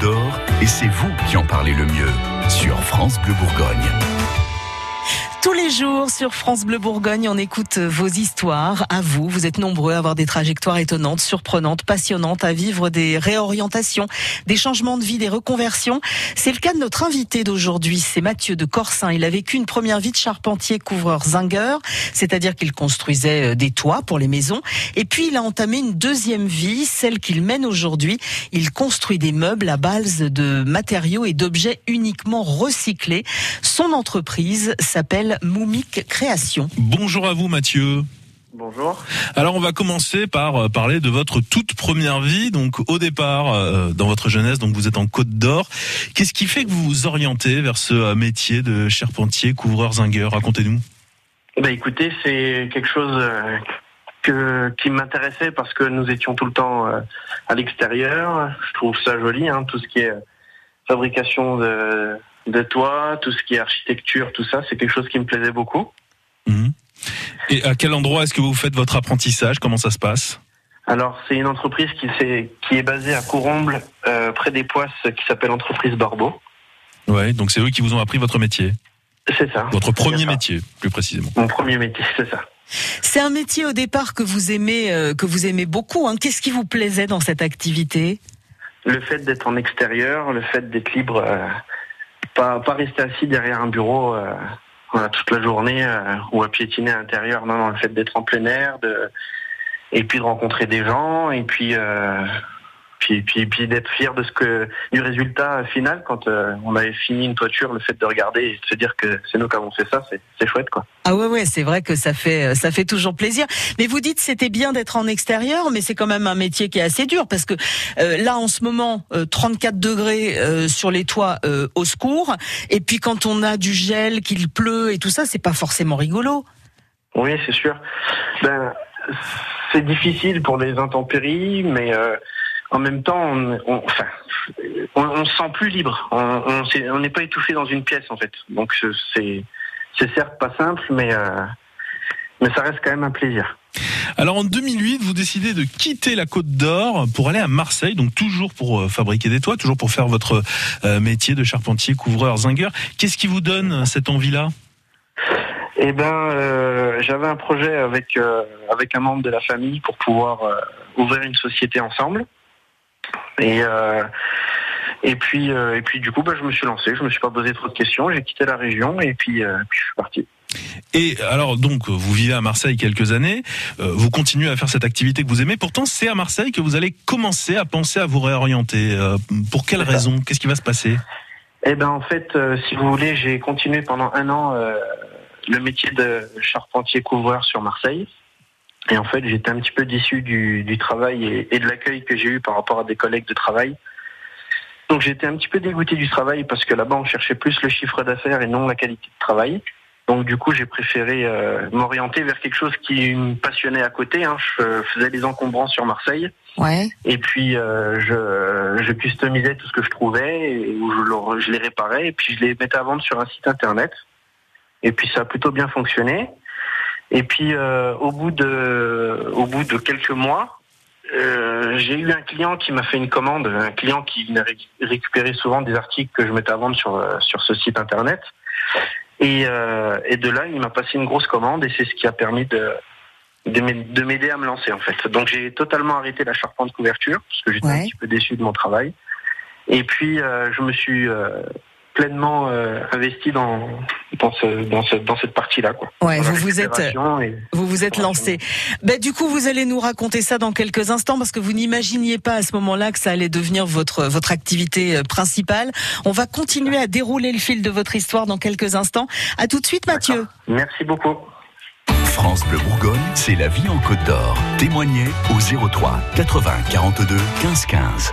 d'Or et c'est vous qui en parlez le mieux sur France Bleu Bourgogne. Tous les jours sur France Bleu Bourgogne, on écoute vos histoires. À vous, vous êtes nombreux à avoir des trajectoires étonnantes, surprenantes, passionnantes, à vivre des réorientations, des changements de vie, des reconversions. C'est le cas de notre invité d'aujourd'hui, c'est Mathieu de Corsin. Il a vécu une première vie de charpentier couvreur zingueur, c'est-à-dire qu'il construisait euh, des toits pour les maisons. Et puis il a entamé une deuxième vie, celle qu'il mène aujourd'hui. Il construit des meubles à base de matériaux et d'objets uniquement recyclés. Son entreprise s'appelle Moumic Création. Bonjour à vous Mathieu. Bonjour. Alors on va commencer par euh, parler de votre toute première vie. Donc au départ, euh, dans votre jeunesse, donc vous êtes en Côte d'Or. Qu'est-ce qui fait que vous vous orientez vers ce euh, métier de charpentier, couvreur, zingueur? Racontez-nous. Bah écoutez, c'est quelque chose que, qui m'intéressait parce que nous étions tout le temps à l'extérieur. Je trouve ça joli, hein, tout ce qui est fabrication de, de toit, tout ce qui est architecture, tout ça, c'est quelque chose qui me plaisait beaucoup. Mhm. Et à quel endroit est-ce que vous faites votre apprentissage? Comment ça se passe? Alors, c'est une entreprise qui, est, qui est basée à Couromble, euh, près des Poisses, qui s'appelle Entreprise Barbeau. Ouais, donc c'est eux qui vous ont appris votre métier. C'est ça. Votre premier métier, plus précisément. Mon premier métier, c'est ça. C'est un métier au départ que vous aimez, euh, que vous aimez beaucoup. Hein. Qu'est-ce qui vous plaisait dans cette activité? Le fait d'être en extérieur, le fait d'être libre. Euh, pas, rester assis derrière un bureau euh, toute la journée euh, ou à piétiner à l'intérieur. Non, le fait d'être en plein air, et puis de rencontrer des gens, et puis euh, puis, puis, puis d'être fier de ce que du résultat final quand euh, on avait fini une toiture, le fait de regarder et de se dire que c'est nous qui avons fait ça, c'est chouette quoi. Ah ouais ouais, c'est vrai que ça fait ça fait toujours plaisir. Mais vous dites c'était bien d'être en extérieur, mais c'est quand même un métier qui est assez dur parce que euh, là en ce moment 34 euh, degrés sur les toits au secours, et puis quand on a du gel, qu'il pleut et tout ça, c'est pas forcément rigolo. Oui, c'est sûr. Ben, c'est difficile pour les intempéries, mais en même temps, on, on, enfin, on, se sent plus libre. On n'est pas étouffé dans une pièce en fait. Donc c'est certes pas simple, mais euh, mais ça reste quand même un plaisir. Alors en 2008, vous décidez de quitter la Côte d'Or pour aller à Marseille, donc toujours pour euh, fabriquer des toits, toujours pour faire votre euh, métier de charpentier, couvreur, zingueur. Qu'est-ce qui vous donne cette envie-là? Eh ben, j'avais un projet avec avec un membre de la famille pour pouvoir ouvrir une société ensemble. Et euh, et puis euh, et puis du coup, bah, je me suis lancé. Je me suis pas posé trop de questions. J'ai quitté la région et puis, euh, puis je suis parti. Et alors donc vous vivez à Marseille quelques années, vous continuez à faire cette activité que vous aimez. Pourtant c'est à Marseille que vous allez commencer à penser à vous réorienter. pour quelle raison? Qu'est-ce qui va se passer? Eh ben en fait, si vous voulez, j'ai continué pendant un an le métier de charpentier couvreur sur Marseille. Et en fait, j'étais un petit peu déçu du, du travail et, de l'accueil que j'ai eu par rapport à des collègues de travail. Donc j'étais un petit peu dégoûté du travail parce que là-bas, on cherchait plus le chiffre d'affaires et non la qualité de travail. Donc du coup, j'ai préféré euh, m'orienter vers quelque chose qui me passionnait à côté. Hein. Je faisais des encombrants sur Marseille. Ouais. Et puis euh, je, je customisais tout ce que je trouvais, et, je, je les réparais, et puis je les mettais à vendre sur un site internet. Et puis ça a plutôt bien fonctionné. Et puis euh, au bout de au bout de quelques mois, euh, j'ai eu un client qui m'a fait une commande, un client qui venait récupérer souvent des articles que je mettais à vendre sur euh, sur ce site internet. Et, euh, et de là, il m'a passé une grosse commande et c'est ce qui a permis de de m'aider à me lancer en fait. Donc j'ai totalement arrêté la charpente couverture parce que j'étais un petit peu déçu de mon travail. Et puis je me suis pleinement euh, investi dans dans, ce, dans, ce, dans cette partie-là. Quoi. Ouais, vous vous êtes vous vous êtes lancé. Ben, du coup, vous allez nous raconter ça dans quelques instants parce que vous n'imaginiez pas à ce moment-là que ça allait devenir votre votre activité euh, principale. On va continuer à dérouler le fil de votre histoire dans quelques instants. À tout de suite, Mathieu. Merci beaucoup. France Bleu Bourgogne, c'est la vie en Côte d'Or. Témoignez au 03 80 42 15 15.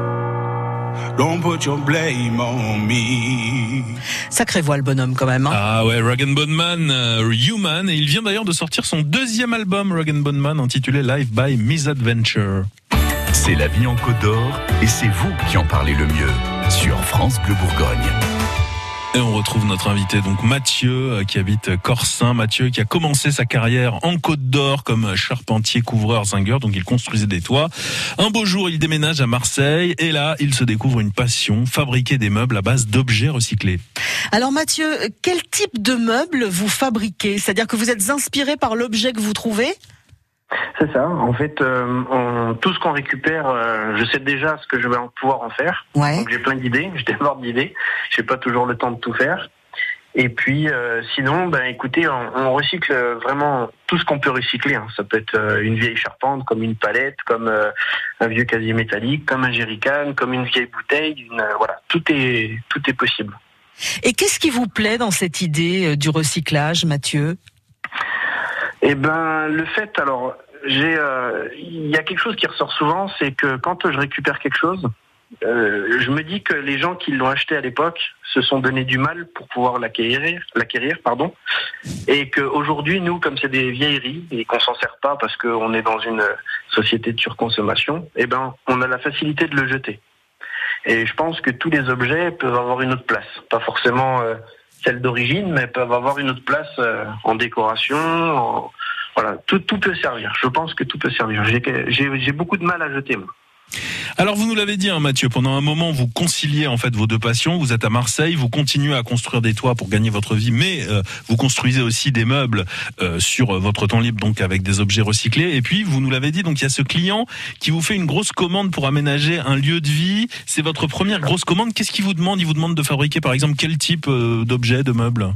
Don't put your blame on me. Sacré voix le bonhomme quand même. hein. Ah ouais, Rag and Bone Man, euh, Human, et il vient d'ailleurs de sortir son deuxième album, Rag and Bone Man, intitulé Live by Misadventure. C'est la vie en Côte d'Or et c'est vous qui en parlez le mieux sur France Bleu Bourgogne. Et on retrouve notre invité, donc Mathieu, euh, qui habite Corsin. Mathieu, qui a commencé sa carrière en Côte d'Or comme charpentier, couvreur, zingueur. Donc il construisait des toits. Un beau jour, il déménage à Marseille. Et là, il se découvre une passion, fabriquer des meubles à base d'objets recyclés. Alors Mathieu, quel type de meubles vous fabriquez? C'est-à-dire que vous êtes inspiré par l'objet que vous trouvez? C'est ça. En fait, euh, on- tout ce qu'on récupère, euh, je sais déjà ce que je vais pouvoir en faire. Ouais. Donc j'ai plein d'idées, je déborde d'idées. J'ai pas toujours le temps de tout faire. Et puis euh, sinon, ben écoutez, on, on recycle vraiment tout ce qu'on peut recycler. hein. Ça peut être une vieille charpente, comme une palette, comme un vieux casier métallique, comme un jerrycan, comme une vieille bouteille. Une, voilà, tout est tout est possible. Et qu'est-ce qui vous plaît dans cette idée du recyclage, Mathieu? Eh ben, le fait, alors, j'ai, euh, il y a quelque chose qui ressort souvent, c'est que quand je récupère quelque chose, euh, je me dis que les gens qui l'ont acheté à l'époque se sont donné du mal pour pouvoir l'acquérir, l'acquérir, pardon, et qu'aujourd'hui, nous, comme c'est des vieilleries et qu'on s'en sert pas parce qu'on est dans une société de surconsommation, eh ben, on a la facilité de le jeter. Et je pense que tous les objets peuvent avoir une autre place, pas forcément euh, celle d'origine, mais peuvent avoir une autre place euh, en décoration. Voilà, tout, peut servir. Je pense que tout peut servir. J'ai beaucoup de mal à jeter, moi. Alors vous nous l'avez dit, hein, Mathieu, pendant un moment vous conciliez en fait vos deux passions. Vous êtes à Marseille, vous continuez à construire des toits pour gagner votre vie, mais euh, vous construisez aussi des meubles euh, sur votre temps libre, donc avec des objets recyclés. Et puis vous nous l'avez dit, donc il y a ce client qui vous fait une grosse commande pour aménager un lieu de vie. C'est votre première grosse commande. Qu'est-ce qu'il vous demande? Il vous demande de fabriquer par exemple quel type euh, d'objet, de meubles?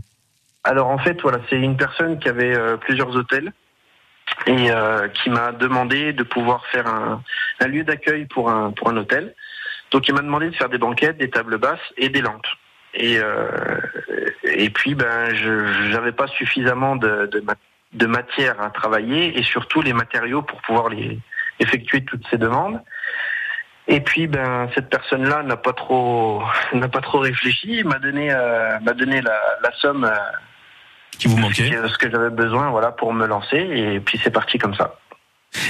Alors en fait, voilà, c'est une personne qui avait euh, plusieurs hôtels et euh, qui m'a demandé de pouvoir faire un, lieu d'accueil pour un pour un hôtel. Donc il m'a demandé de faire des banquettes, des tables basses et des lampes. Et euh, et puis ben je j'avais pas suffisamment de, de, ma- de matière à travailler et surtout les matériaux pour pouvoir les effectuer toutes ces demandes. Et puis ben cette personne-là n'a pas trop n'a pas trop réfléchi, m'a donné euh, m'a donné la, somme Qui vous manquait. ce que- ce que j'avais besoin voilà pour me lancer et puis c'est parti comme ça.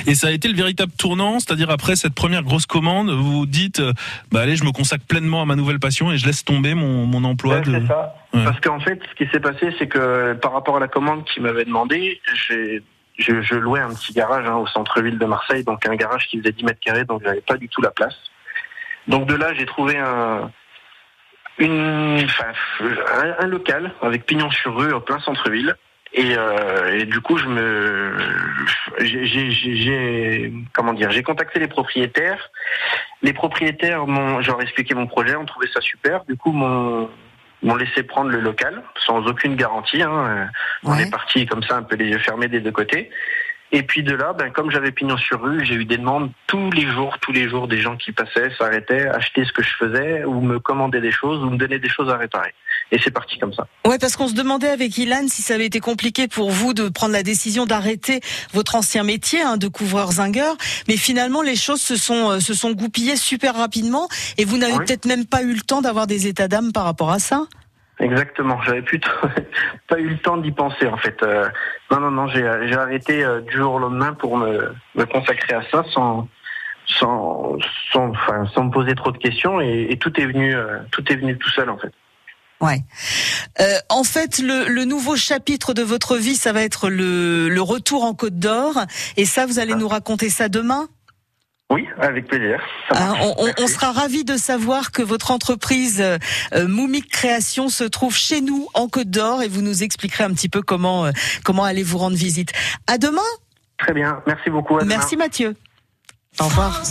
Et ça a été le véritable tournant, c'est-à-dire après cette première grosse commande, vous vous dites, euh, bah allez, je me consacre pleinement à ma nouvelle passion et je laisse tomber mon, mon emploi Ouais, de. c'est ça. Ouais. Parce qu'en fait, ce qui s'est passé, c'est que par rapport à la commande qu'il m'avait demandé, j'ai- je, je louais un petit garage hein, au centre-ville de Marseille, donc un garage qui faisait 10 mètres carrés, donc j'avais pas du tout la place. Donc de là, j'ai trouvé un, une, enfin, un, un local avec pignon sur rue au plein centre-ville. Et, euh, et du coup, je me, j'ai, j'ai- j'ai- j'ai- comment dire, j'ai contacté les propriétaires. Les propriétaires m'ont, je leur ai expliqué mon projet, ont trouvé ça super. Du coup, m'ont, m'ont laissé prendre le local sans aucune garantie. Hein. On est parti comme ça, un peu les yeux fermés des deux côtés. Et puis de là, ben, comme j'avais pignon sur rue, j'ai eu des demandes tous les jours, tous les jours, des gens qui passaient, s'arrêtaient, achetaient ce que je faisais, ou me commandaient des choses, ou me donnaient des choses à réparer. Et c'est parti comme ça. Ouais, parce qu'on se demandait avec Ilan si ça avait été compliqué pour vous de prendre la décision d'arrêter votre ancien métier hein, de couvreur zingueur, mais finalement les choses se sont euh, se sont goupillées super rapidement et vous n'avez Oui. peut-être même pas eu le temps d'avoir des états d'âme par rapport à ça. Exactement. J'avais plus t- pas eu le temps d'y penser en fait. Euh, non, non, non. J'ai j'ai arrêté euh, du jour au lendemain pour me, me consacrer à ça sans sans sans, enfin, sans me poser trop de questions et, et tout est venu euh, tout est venu tout seul en fait. Ouais. Euh, en fait, le, le nouveau chapitre de votre vie, ça va être le, le retour en Côte d'Or. Et ça, vous allez Ah. nous raconter ça demain? Oui, avec plaisir. Marche. on, on- sera ravis de savoir que votre entreprise euh, euh, Moumik Création se trouve chez nous en Côte d'Or et vous nous expliquerez un petit peu comment euh, comment allez vous rendre visite. À demain. Très bien. Merci beaucoup. à demain. Merci Mathieu. Au revoir.